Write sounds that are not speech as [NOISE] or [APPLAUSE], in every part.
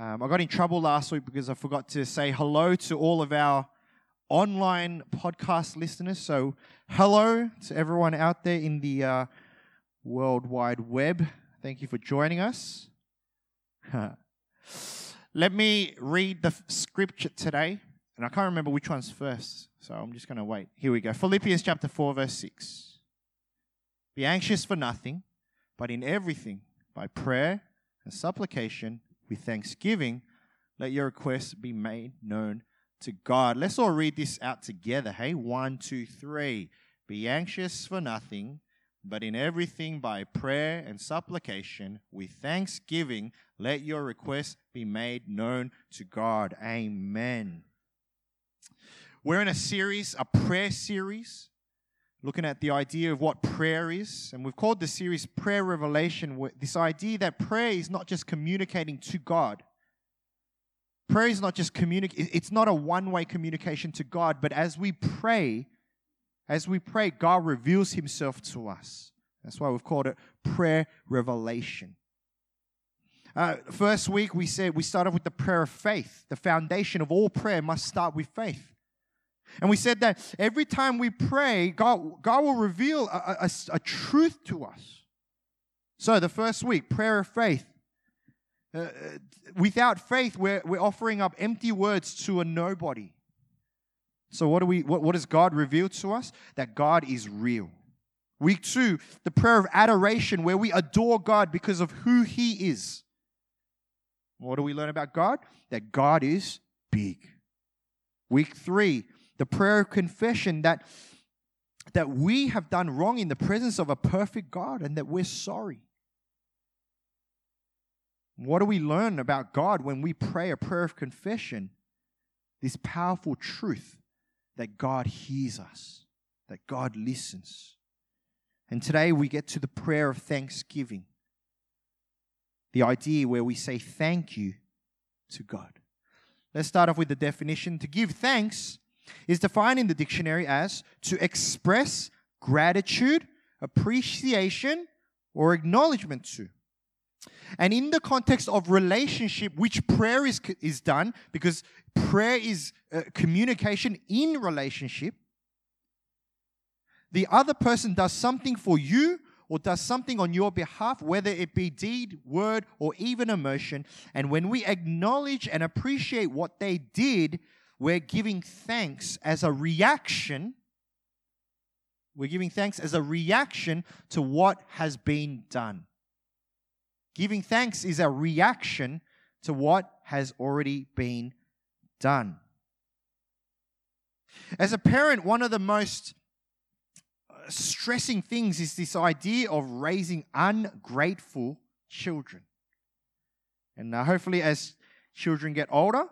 Um, I got in trouble last week because I forgot to say hello to all of our online podcast listeners. So, hello to everyone out there in the uh, World Wide Web. Thank you for joining us. [LAUGHS] Let me read the scripture today, and I can't remember which one's first, so I'm just going to wait. Here we go Philippians chapter 4, verse 6. Be anxious for nothing, but in everything, by prayer and supplication, with thanksgiving, let your requests be made known to God. Let's all read this out together. Hey, one, two, three. Be anxious for nothing, but in everything by prayer and supplication, with thanksgiving, let your requests be made known to God. Amen. We're in a series, a prayer series, looking at the idea of what prayer is. And we've called the series Prayer Revelation. This idea that prayer is not just communicating to God. Prayer is not just communicate, it's not a one way communication to God, but as we pray, as we pray, God reveals himself to us. That's why we've called it prayer revelation. Uh, first week, we said we started with the prayer of faith. The foundation of all prayer must start with faith. And we said that every time we pray, God, God will reveal a, a, a truth to us. So, the first week, prayer of faith. Uh, uh, without faith, we're, we're offering up empty words to a nobody. So, what, do we, what, what does God reveal to us? That God is real. Week two, the prayer of adoration, where we adore God because of who He is. What do we learn about God? That God is big. Week three, the prayer of confession that, that we have done wrong in the presence of a perfect God and that we're sorry. What do we learn about God when we pray a prayer of confession? This powerful truth that God hears us, that God listens. And today we get to the prayer of thanksgiving. The idea where we say thank you to God. Let's start off with the definition. To give thanks is defined in the dictionary as to express gratitude, appreciation, or acknowledgement to. And in the context of relationship, which prayer is, is done, because prayer is uh, communication in relationship, the other person does something for you or does something on your behalf, whether it be deed, word, or even emotion. And when we acknowledge and appreciate what they did, we're giving thanks as a reaction. We're giving thanks as a reaction to what has been done. Giving thanks is a reaction to what has already been done. As a parent, one of the most uh, stressing things is this idea of raising ungrateful children. And hopefully, as children get older,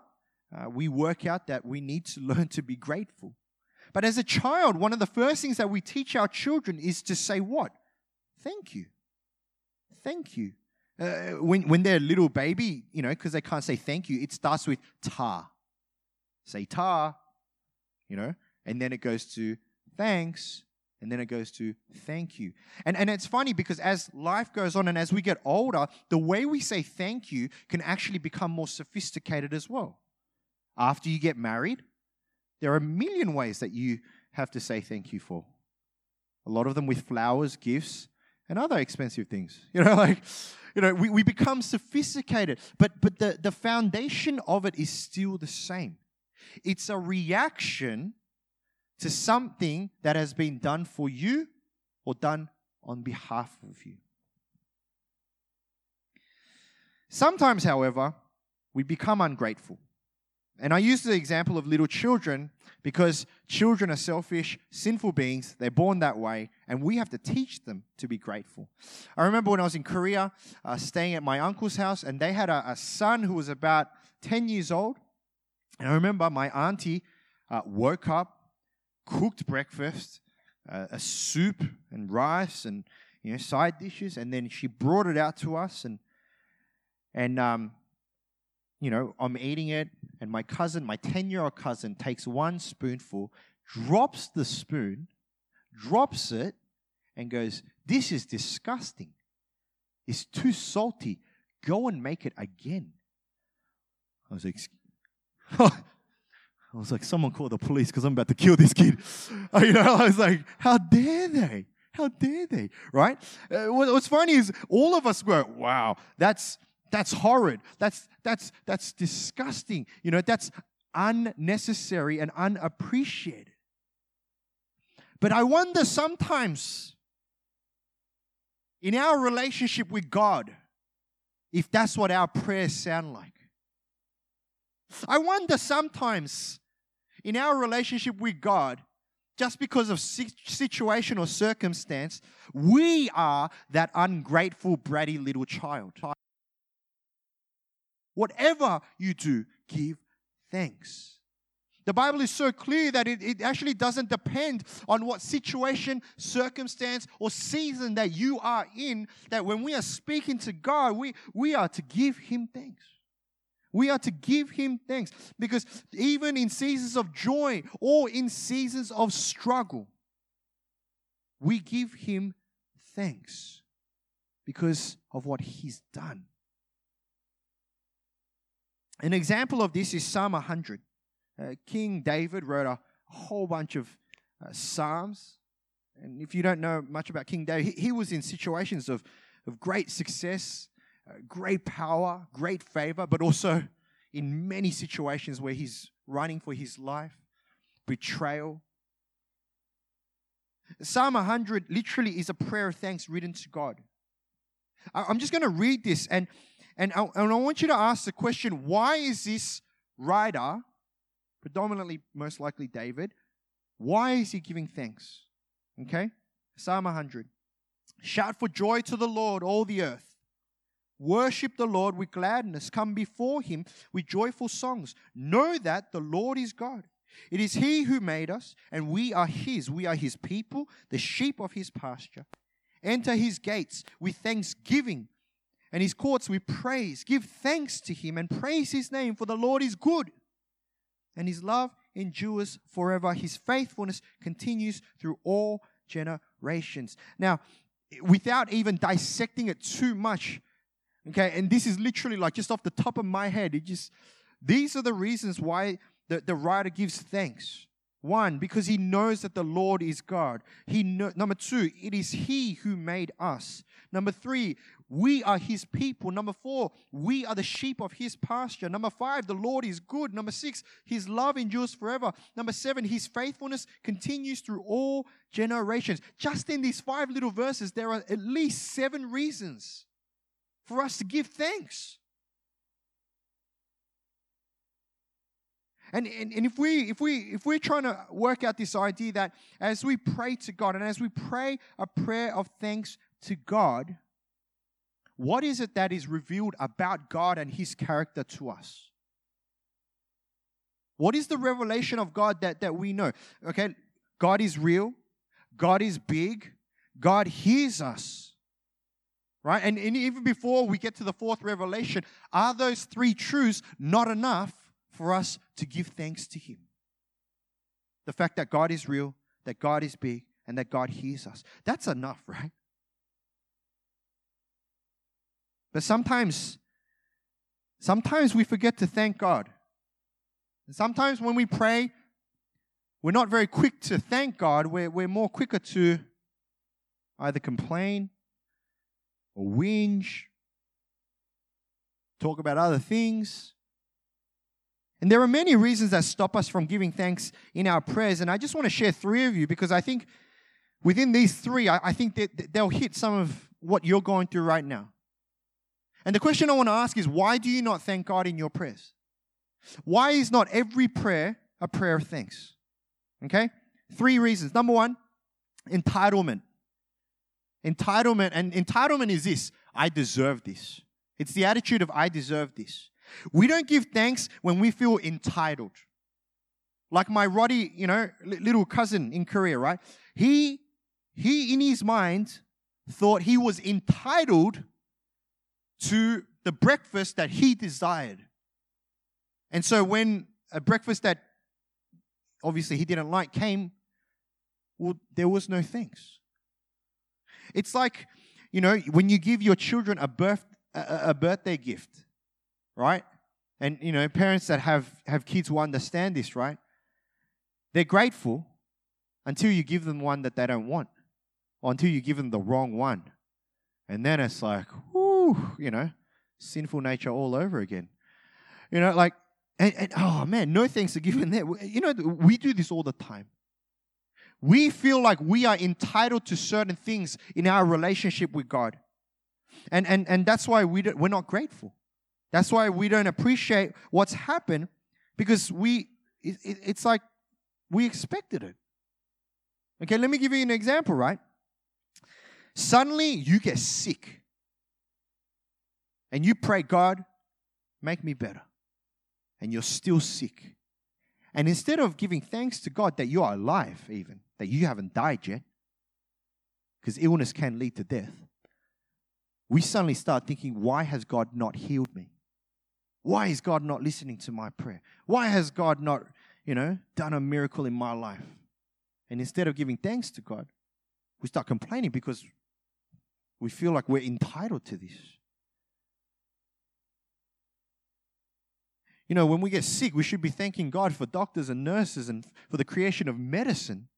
uh, we work out that we need to [LAUGHS] learn to be grateful. But as a child, one of the first things that we teach our children is to say what? Thank you. Thank you. Uh, when, when they're a little baby, you know, because they can't say thank you, it starts with ta. Say ta, you know, and then it goes to thanks, and then it goes to thank you. And, and it's funny because as life goes on and as we get older, the way we say thank you can actually become more sophisticated as well. After you get married, there are a million ways that you have to say thank you for. A lot of them with flowers, gifts, and other expensive things. [LAUGHS] You know, like, you know, we, we become sophisticated, but but the, the foundation of it is still the same. It's a reaction to something that has been done for you or done on behalf of you. Sometimes, however, we become ungrateful. And I use the example of little children because children are selfish, sinful beings. They're born that way, and we have to teach them to be grateful. I remember when I was in Korea, uh, staying at my uncle's house, and they had a, a, son who was about 10 years old. And I remember my auntie uh, woke up, cooked breakfast, uh, a soup and rice and you know side dishes, and then she brought it out to us, and and um, you know, I'm eating it, and my cousin, my 10 year old cousin, takes one spoonful, drops the spoon, drops it, and goes, This is disgusting. It's too salty. Go and make it again. I was like, [LAUGHS] I was like, someone call the police because I'm about to kill this kid. [LAUGHS] you know, I was like, how dare they? How dare they? Right? Uh, what's funny is all of us were, wow, that's that's horrid. That's that's that's disgusting. You know, that's unnecessary and unappreciated. But I wonder sometimes in our relationship with God if that's what our prayers sound like. I wonder sometimes in our relationship with God, just because of situation or circumstance, we are that ungrateful, bratty little child. Whatever you do, give thanks. The Bible is so clear that it, it actually doesn't depend on what situation, circumstance, or season that you are in, that when we are speaking to God, we, we are to give Him thanks. We are to give Him thanks because even in seasons of joy or in seasons of struggle, we give Him thanks because of what He's done. An example of this is Psalm 100. Uh, King David wrote a whole bunch of uh, psalms. And if you don't know much about King David, he, he was in situations of, of great success, uh, great power, great favor, but also in many situations where he's running for his life, betrayal. Psalm 100 literally is a prayer of thanks written to God. I'm just going to read this and, and, I, and I want you to ask the question why is this writer predominantly, most likely David. Why is he giving thanks? Okay? Psalm 100. Shout for joy to the Lord, all the earth. Worship the Lord with gladness. Come before him with joyful songs. Know that the Lord is God. It is he who made us, and we are his. We are his people, the sheep of his pasture. Enter his gates with thanksgiving and his courts with praise. Give thanks to him and praise his name, for the Lord is good and his love endures forever. His faithfulness continues through all generations. Now, without even dissecting it too much, okay, and this is literally like just off the top of my head, it just these are the reasons why the, the writer gives thanks. One, because he knows that the Lord is God. He number two, it is He who made us. Number three, we are His people. Number four, we are the sheep of His pasture. Number five, the Lord is good. Number six, His love endures forever. Number seven, His faithfulness continues through all generations. Just in these five little verses, there are at least seven reasons for us to give thanks. And, and, and if we if we if we're trying to work out this idea that as we pray to God and as we pray a prayer of thanks to God, what is it that is revealed about God and his character to us? What is the revelation of God that, that we know? Okay, God is real, God is big, God hears us. Right? And, and even before we get to the fourth revelation, are those three truths not enough for us to give thanks to Him. The fact that God is real, that God is big, and that God hears us. That's enough, [LAUGHS] right? But sometimes, sometimes we forget to thank God. And sometimes when we pray, we're not very quick to thank God. We're, we're more quicker to either complain or whinge, talk about other things. And there are many reasons that stop us from giving thanks in our prayers. And I just want to share three of you because I think within these three, I, I think that they'll hit some of what you're going through right now. And the question I want to ask is why do you not thank God in your prayers? Why is not every prayer a prayer of thanks? Okay? Three reasons. Number one, entitlement. Entitlement, and entitlement is this I deserve this. It's the attitude of I deserve this. We don't give thanks when we feel entitled. Like my Roddy, you know, little cousin in Korea, right? He he in his mind thought he was entitled to the breakfast that he desired. And so when a breakfast that obviously he didn't like came, well, there was no thanks. It's like, you know, when you give your children a birth a, birthday gift right? And you know, parents that have, have kids will understand this, right? They're grateful until you give them one that they don't want, or until you give them the wrong one. And then it's like, whoo, you know, sinful nature all over again. You know, like, and, and oh man, no thanks are given there. You know, we do this all the time. We feel like we are entitled to certain things in our relationship with God. And, and, and that's why we we're not grateful. That's why we don't appreciate what's happened because we, it, it, it's like we expected it. Okay, let me give you an example, right? Suddenly you get sick and you pray, God, make me better. And you're still sick. And instead of giving thanks to God that you are alive, even, that you haven't died yet, because illness can lead to death, we suddenly start thinking, why has God not healed me? Why is God not listening to my prayer? Why has God not, you know, done a miracle in my life? And instead of giving thanks to God, we start complaining because we feel like we're entitled to this. You know, when we get sick, we should be thanking God for doctors and nurses and for the creation of medicine.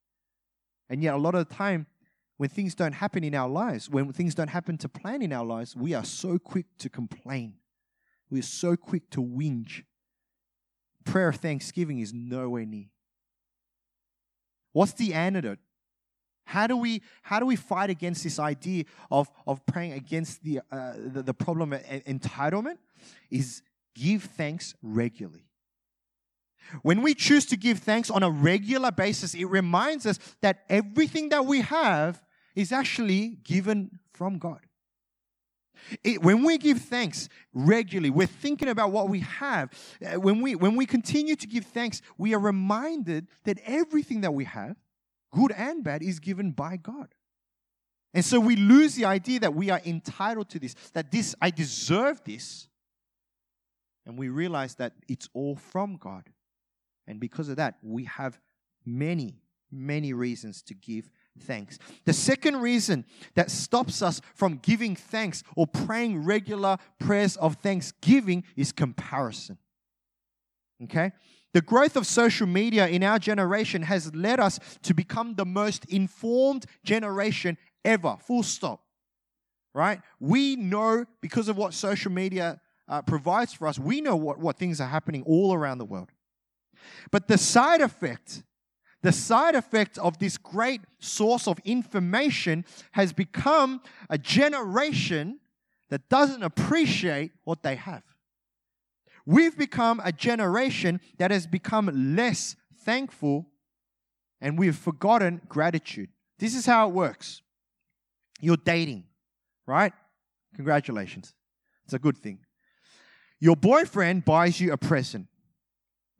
And yet, a lot of the time, when things don't happen in our lives, when things don't happen to plan in our lives, we are so quick to complain. We are so quick to whinge. Prayer of thanksgiving is nowhere near. What's the antidote? How do we how do we fight against this idea of of praying against the uh, the, the problem of entitlement? Is give thanks regularly. When we choose to give thanks on a regular basis, it reminds us that everything that we have is actually given from God. It, when we give thanks regularly, we're thinking about what we have. Uh, when we, when we continue to give thanks, we are reminded that everything that we have, good and bad, is given by God. And so we lose the idea that we are entitled to this, that this, I deserve this. And we realize that it's all from God. And because of that, we have many, many reasons to give thanks. The second reason that stops us from giving thanks or praying regular prayers of thanksgiving is comparison. Okay? The growth of social media in our generation has led us to become the most informed generation ever, full stop. Right? We know because of what social media uh, provides for us, we know what, what things are happening all around the world. But the side effect the side effect of this great source of information has become a generation that doesn't appreciate what they have. We've become a generation that has become less thankful and we've forgotten gratitude. This is how it works. You're dating, right? Congratulations. It's a good thing. Your boyfriend buys you a present.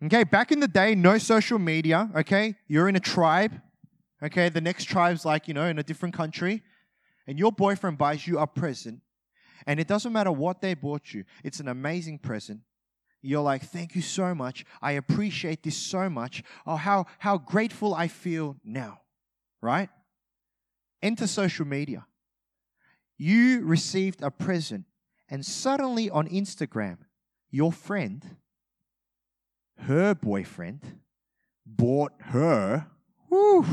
Okay, back in the day, no social media. Okay, you're in a tribe. Okay, the next tribe's like, you know, in a different country. And your boyfriend buys you a present. And it doesn't matter what they bought you, it's an amazing present. You're like, thank you so much. I appreciate this so much. Oh, how, how grateful I feel now. Right? Enter social media. You received a present, and suddenly on Instagram, your friend her boyfriend bought her whew,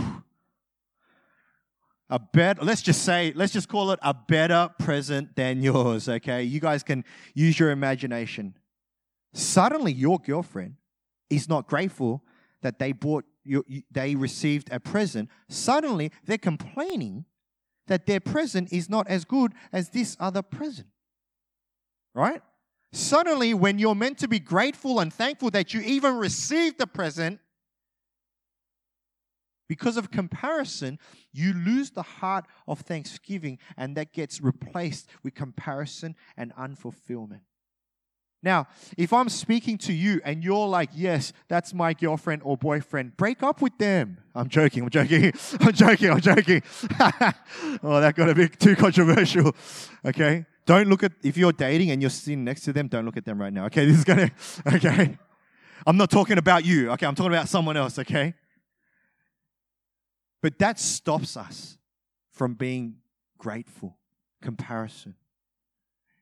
a better let's just say let's just call it a better present than yours okay you guys can use your imagination suddenly your girlfriend is not grateful that they bought you, they received a present. Suddenly they're complaining that their present is not as good as this other present. Right? Suddenly, when you're meant to be grateful and thankful that you even received the present, because of comparison, you lose the heart of thanksgiving, and that gets replaced with comparison and unfulfillment. Now, if I'm speaking to you and you're like, yes, that's my girlfriend or boyfriend, break up with them. I'm joking, I'm joking, [LAUGHS] I'm joking, I'm joking. [LAUGHS] oh, that got a bit too controversial. Okay? Don't look at, if you're dating and you're sitting next to them, don't look at them right now. Okay, [LAUGHS] this is gonna, okay? I'm not talking about you, okay? I'm talking about someone else, okay? But that stops us from being grateful. Comparison.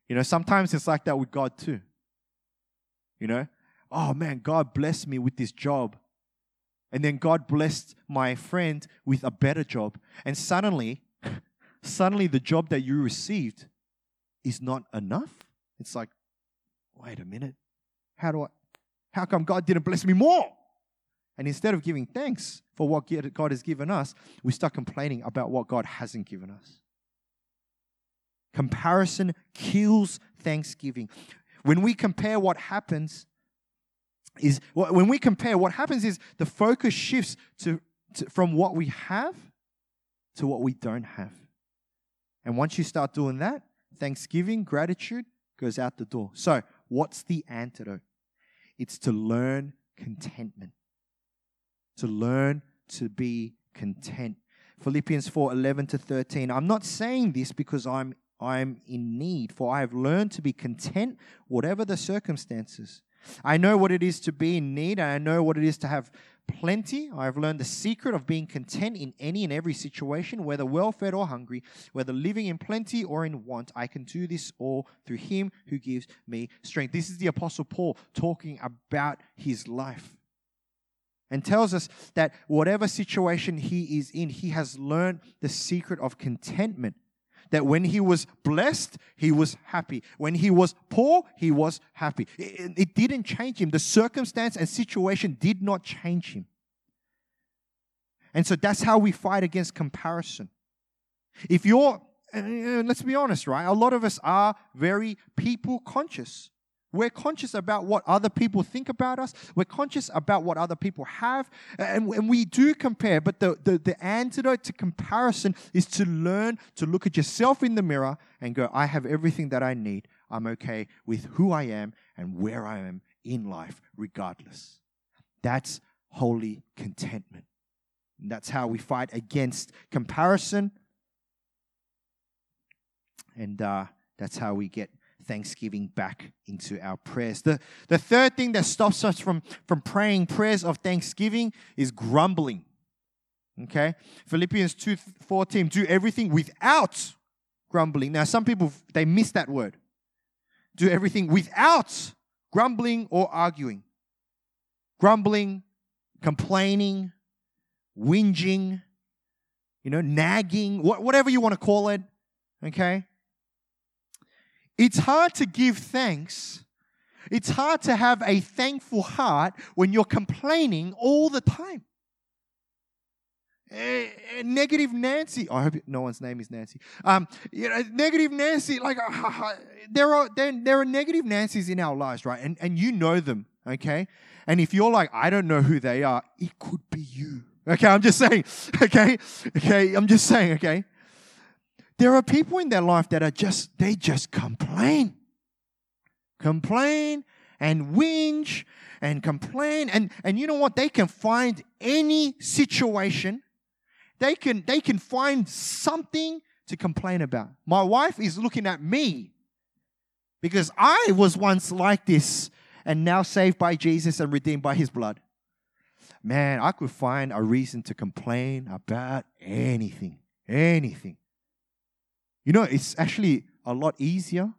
You know, sometimes it's like that with God too. You know, oh man, God blessed me with this job. And then God blessed my friend with a better job. And suddenly, [LAUGHS] suddenly the job that you received is not enough. It's like, wait a minute. How do I, how come God didn't bless me more? And instead of giving thanks for what God has given us, we start complaining about what God hasn't given us. Comparison kills thanksgiving. When we compare what happens, is when we compare, what happens is the focus shifts to, to from what we have to what we don't have. And once you start doing that, thanksgiving, gratitude goes out the door. So, what's the antidote? It's to learn contentment. To learn to be content. Philippians 4 11 to 13. I'm not saying this because I'm I'm in need, for I have learned to be content, whatever the circumstances. I know what it is to be in need, and I know what it is to have plenty. I have learned the secret of being content in any and every situation, whether well fed or hungry, whether living in plenty or in want. I can do this all through Him who gives me strength. This is the Apostle Paul talking about his life and tells us that whatever situation he is in, he has learned the secret of contentment that when he was blessed, he was happy. When he was poor, he was happy. It, it didn't change him. The circumstance and situation did not change him. And so that's how we fight against comparison. If you're, uh, let's be honest, right? A lot of us are very people conscious. We're conscious about what other people think about us. We're conscious about what other people have. And, and we do compare, but the, the, the antidote to comparison is to learn to look at yourself in the mirror and go, I have everything that I need. I'm okay with who I am and where I am in life, regardless. That's holy contentment. And that's how we fight against comparison. And uh, that's how we get thanksgiving back into our prayers. The, the third thing that stops us from, from praying prayers of thanksgiving is grumbling. Okay? Philippians 2 14, do everything without grumbling. Now, some people, they miss that word. Do everything without grumbling or arguing. Grumbling, complaining, whinging, you know, nagging, whatever you want to call it. Okay? It's hard to give thanks. It's hard to have a thankful heart when you're complaining all the time. Uh, negative Nancy. I hope no one's name is Nancy. Um, you know, negative Nancy. Like uh, [LAUGHS] there are there, there are negative Nancys in our lives, right? And and you know them, okay? And if you're like, I don't know who they are, it could be you. Okay, I'm just saying. [LAUGHS] Okay, okay, I'm just saying. Okay, there are people in their life that are just, they just complain. Complain and whinge and complain. And, and you know what? They can find any situation. They can, they can find something to complain about. My wife is looking at me because I was once like this and now saved by Jesus and redeemed by his blood. Man, I could find a reason to complain about anything. Anything. You know, it's actually a lot easier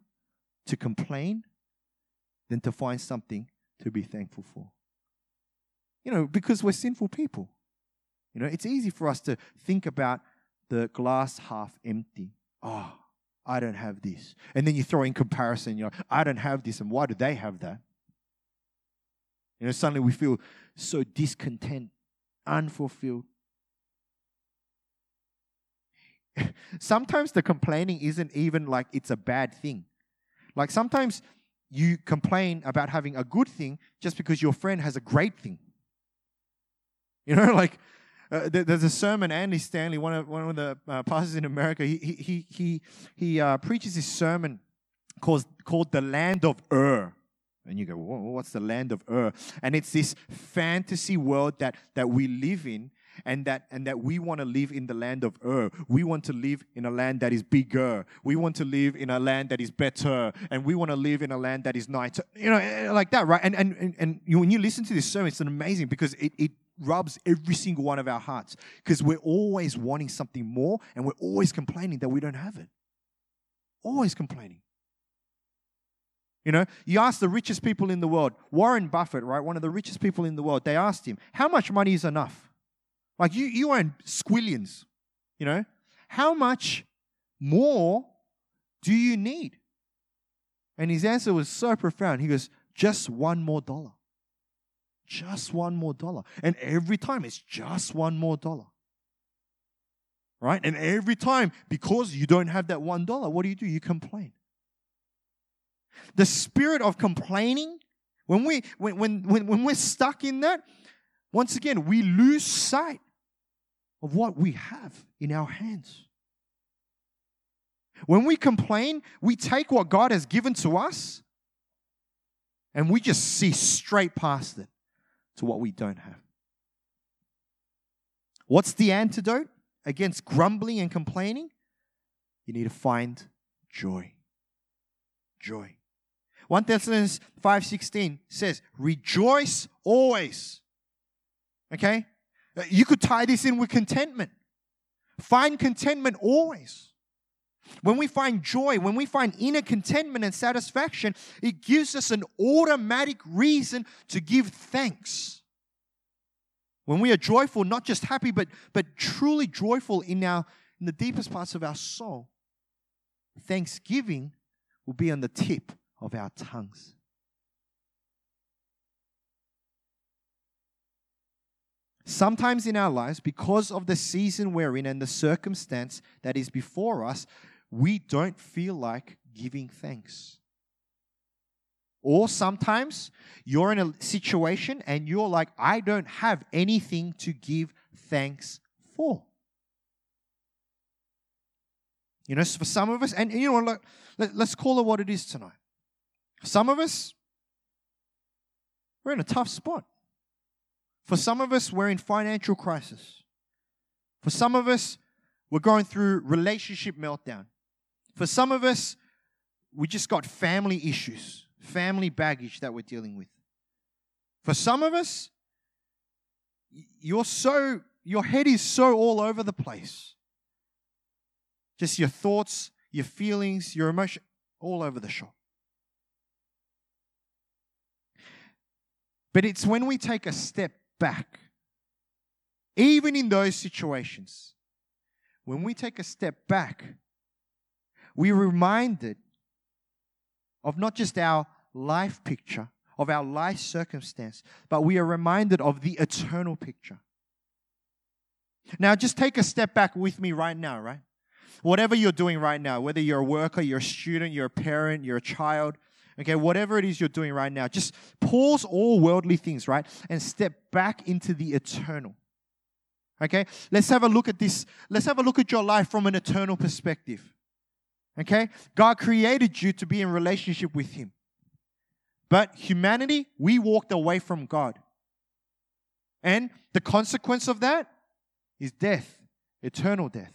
to complain than to find something to be thankful for. You know, because we're sinful people. You know, it's easy for us to think about the glass half empty. Oh, I don't have this. And then you throw in comparison, you know, I don't have this, and why do they have that? You know, suddenly we feel so discontent, unfulfilled. [LAUGHS] sometimes the complaining isn't even like it's a bad thing. Like sometimes you complain about having a good thing just because your friend has a great thing. You know, [LAUGHS] like uh, there's a sermon. Andy Stanley, one of one of the uh, pastors in America, he he he he uh, preaches this sermon called called the Land of Ur. And you go, what's the land of Ur? And it's this fantasy world that that we live in and that and that we want to live in the land of Ur. We want to live in a land that is bigger. We want to live in a land that is better, and we want to live in a land that is nice. You know, eh, like that, right? And and and, and when you listen to this sermon, it's amazing because it it rubs every single one of our hearts because we're always wanting something more, and we're always complaining that we don't have it. Always complaining. You know, you ask the richest people in the world, Warren Buffett, right, one of the richest people in the world, they asked him, How much money is enough? Like you, you earn squillions, you know? How much more do you need? And his answer was so profound. He goes, Just one more dollar. Just one more dollar. And every time it's just one more dollar. Right? And every time, because you don't have that one dollar, what do you do? You complain. The spirit of complaining, when, we, when, when, when, when we're stuck in that, once again, we lose sight of what we have in our hands. When we complain, we take what God has given to us and we just see straight past it to what we don't have. What's the antidote against grumbling and complaining? You need to find joy. Joy. 1 Thessalonians 5:16 says, "Rejoice always." Okay? You could tie this in with contentment. Find contentment always. When we find joy, when we find inner contentment and satisfaction, it gives us an automatic reason to give thanks. When we are joyful, not just happy, but, but truly joyful in, our, in the deepest parts of our soul, thanksgiving will be on the tip of our tongues. Sometimes in our lives, because of the season we're in and the circumstance that is before us, we don't feel like giving thanks. Or sometimes you're in a situation and you're like, I don't have anything to give thanks for. You know, for some of us, and you know, let, let, let's call it what it is tonight. Some of us, we're in a tough spot. For some of us, we're in financial crisis. For some of us, we're going through relationship meltdown. For some of us, we just got family issues, family baggage that we're dealing with. For some of us, you're so your head is so all over the place. Just your thoughts, your feelings, your emotion all over the shop. But it's when we take a step back, even in those situations, when we take a step back, we're reminded of not just our life picture, of our life circumstance, but we are reminded of the eternal picture. Now, just take a step back with me right now, right? Whatever you're doing right now, whether you're a worker, you're a student, you're a parent, you're a child, Okay, whatever it is you're doing right now, just pause all worldly things, right? And step back into the eternal. Okay, let's have a look at this. Let's have a look at your life from an eternal perspective. Okay, God created you to be in relationship with Him. But humanity, we walked away from God. And the consequence of that is death, eternal death.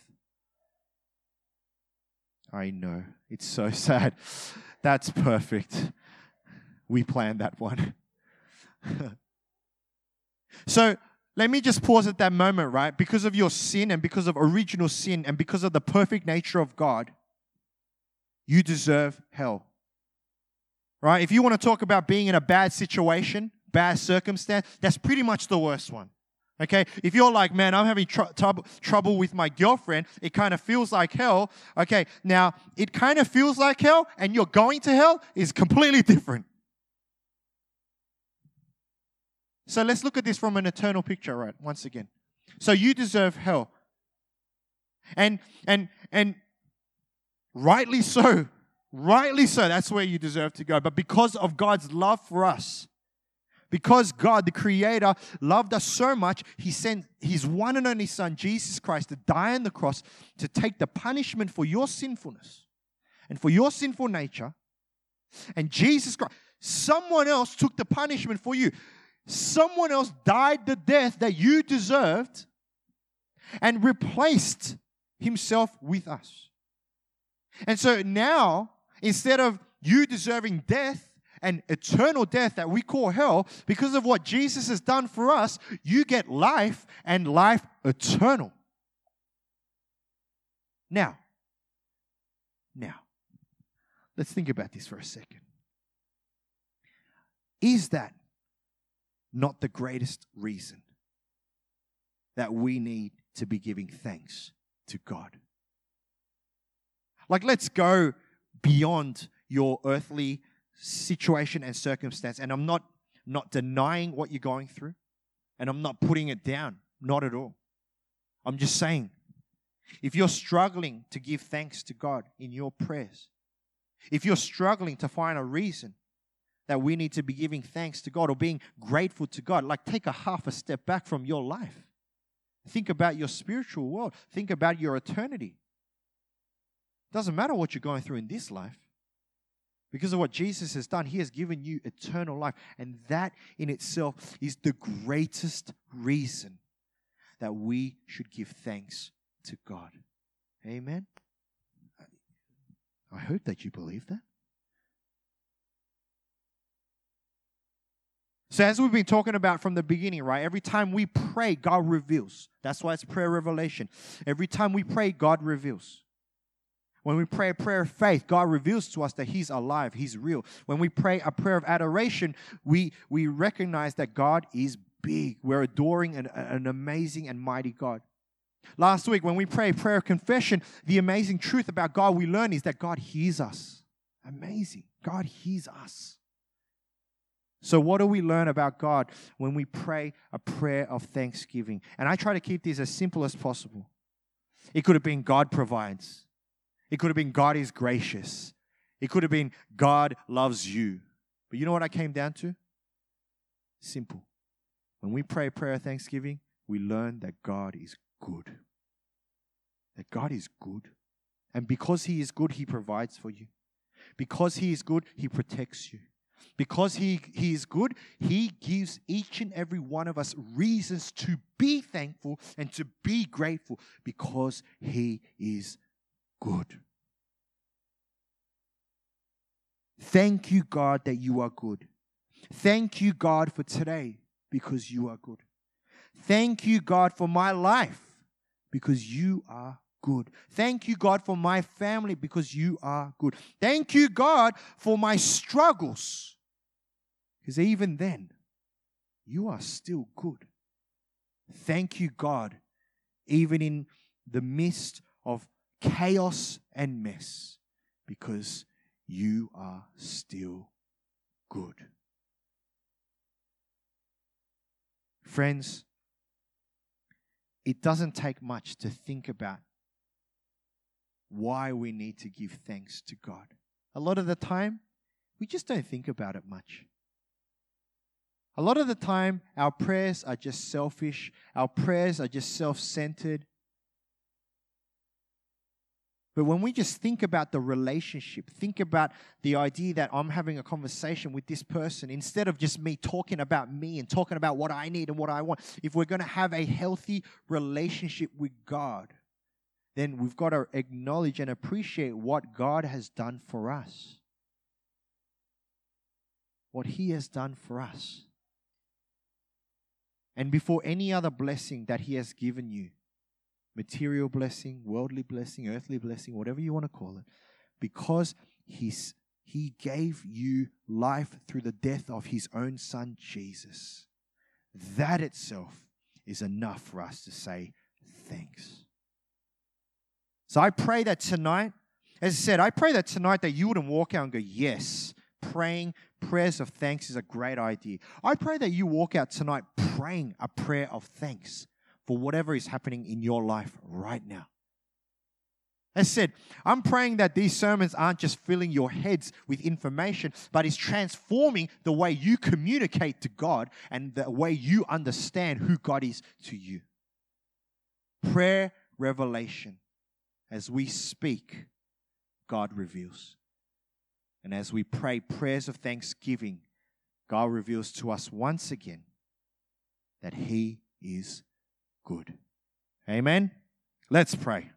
I know, it's so [LAUGHS] sad. That's perfect. We planned that one. [LAUGHS] so let me just pause at that moment, right? Because of your sin and because of original sin and because of the perfect nature of God, you deserve hell. Right? If you want to talk about being in a bad situation, bad circumstance, that's pretty much the worst one. Okay, if you're like, man, I'm having tr- trouble, trouble with my girlfriend, it kind of feels like hell. Okay, now it kind of feels like hell, and you're going to hell is completely [LAUGHS] different. So let's look at this from an eternal picture, right? Once again. So you deserve hell. And and and rightly so. Rightly so. That's where you deserve to go. But because of God's love for us, because God, the Creator, loved us so much, He sent His one and only Son, Jesus Christ, to die on the cross to take the punishment for your sinfulness and for your sinful nature. And Jesus Christ, someone else took the punishment for you. Someone else died the death that you deserved and replaced Himself with us. And so now, instead of you deserving death, and eternal death that we call hell, because of what Jesus has done for us, you get life and life eternal. Now, now, let's think about this for a second. Is that not the greatest reason that we need to be giving thanks to God? Like, let's go beyond your earthly situation and circumstance. And I'm not not denying what you're going through, and I'm not putting it down, not at all. I'm just saying, if you're struggling to give thanks to God in your prayers, if you're struggling to find a reason that we need to be giving thanks to God or being grateful to God, like take a half a step back from your life. Think about your spiritual world. Think about your eternity. Doesn't matter what you're going through in this life. Because of what Jesus has done, He has given you eternal life. And that in itself is the greatest reason that we should give thanks to God. Amen. I hope that you believe that. So, as we've been talking about from the beginning, right? Every time we pray, God reveals. That's why it's prayer revelation. Every time we pray, God reveals. When we pray a prayer of faith, God reveals to us that He's alive, He's real. When we pray a prayer of adoration, we, we recognize that God is big. We're adoring an, an amazing and mighty God. Last week, when we pray a prayer of confession, the amazing truth about God we learn is that God hears us. Amazing. God hears us. So, what do we learn about God when we pray a prayer of thanksgiving? And I try to keep this as simple as possible. It could have been God provides, it could have been God is gracious. It could have been God loves you. But you know what I came down to? Simple. When we pray prayer of thanksgiving, we learn that God is good. That God is good. And because He is good, He provides for you. Because He is good, He protects you. Because he, he is good, He gives each and every one of us reasons to be thankful and to be grateful because He is good. Thank you, God, that you are good. Thank you, God, for today because you are good. Thank you, God, for my life because you are good. Thank you, God, for my family because you are good. Thank you, God, for my struggles because even then, you are still good. Thank you, God, even in the midst of chaos and mess because you are still good. Friends, it doesn't take much to think about why we need to give thanks to God. A lot of the time, we just don't think about it much. A lot of the time, our prayers are just selfish, our prayers are just self centered, but when we just think about the relationship, think about the idea that I'm having a conversation with this person instead of just me talking about me and talking about what I need and what I want, if we're going to have a healthy relationship with God, then we've got to acknowledge and appreciate what God has done for us. What He has done for us. And before any other blessing that He has given you, material blessing, worldly blessing, earthly blessing, whatever you want to call it, because he's, he gave you life through the death of his own son, Jesus. That itself is enough for us to say thanks. So I pray that tonight, as I said, I pray that tonight that you wouldn't walk out and go, yes, praying prayers of thanks is a great idea. I pray that you walk out tonight praying a prayer of thanks for whatever is happening in your life right now. As said, I'm praying that these sermons aren't just filling your heads with information, but is transforming the way you communicate to God and the way you understand who God is to you. Prayer revelation. As we speak, God reveals. And as we pray prayers of thanksgiving, God reveals to us once again that He is good. Amen. Let's pray.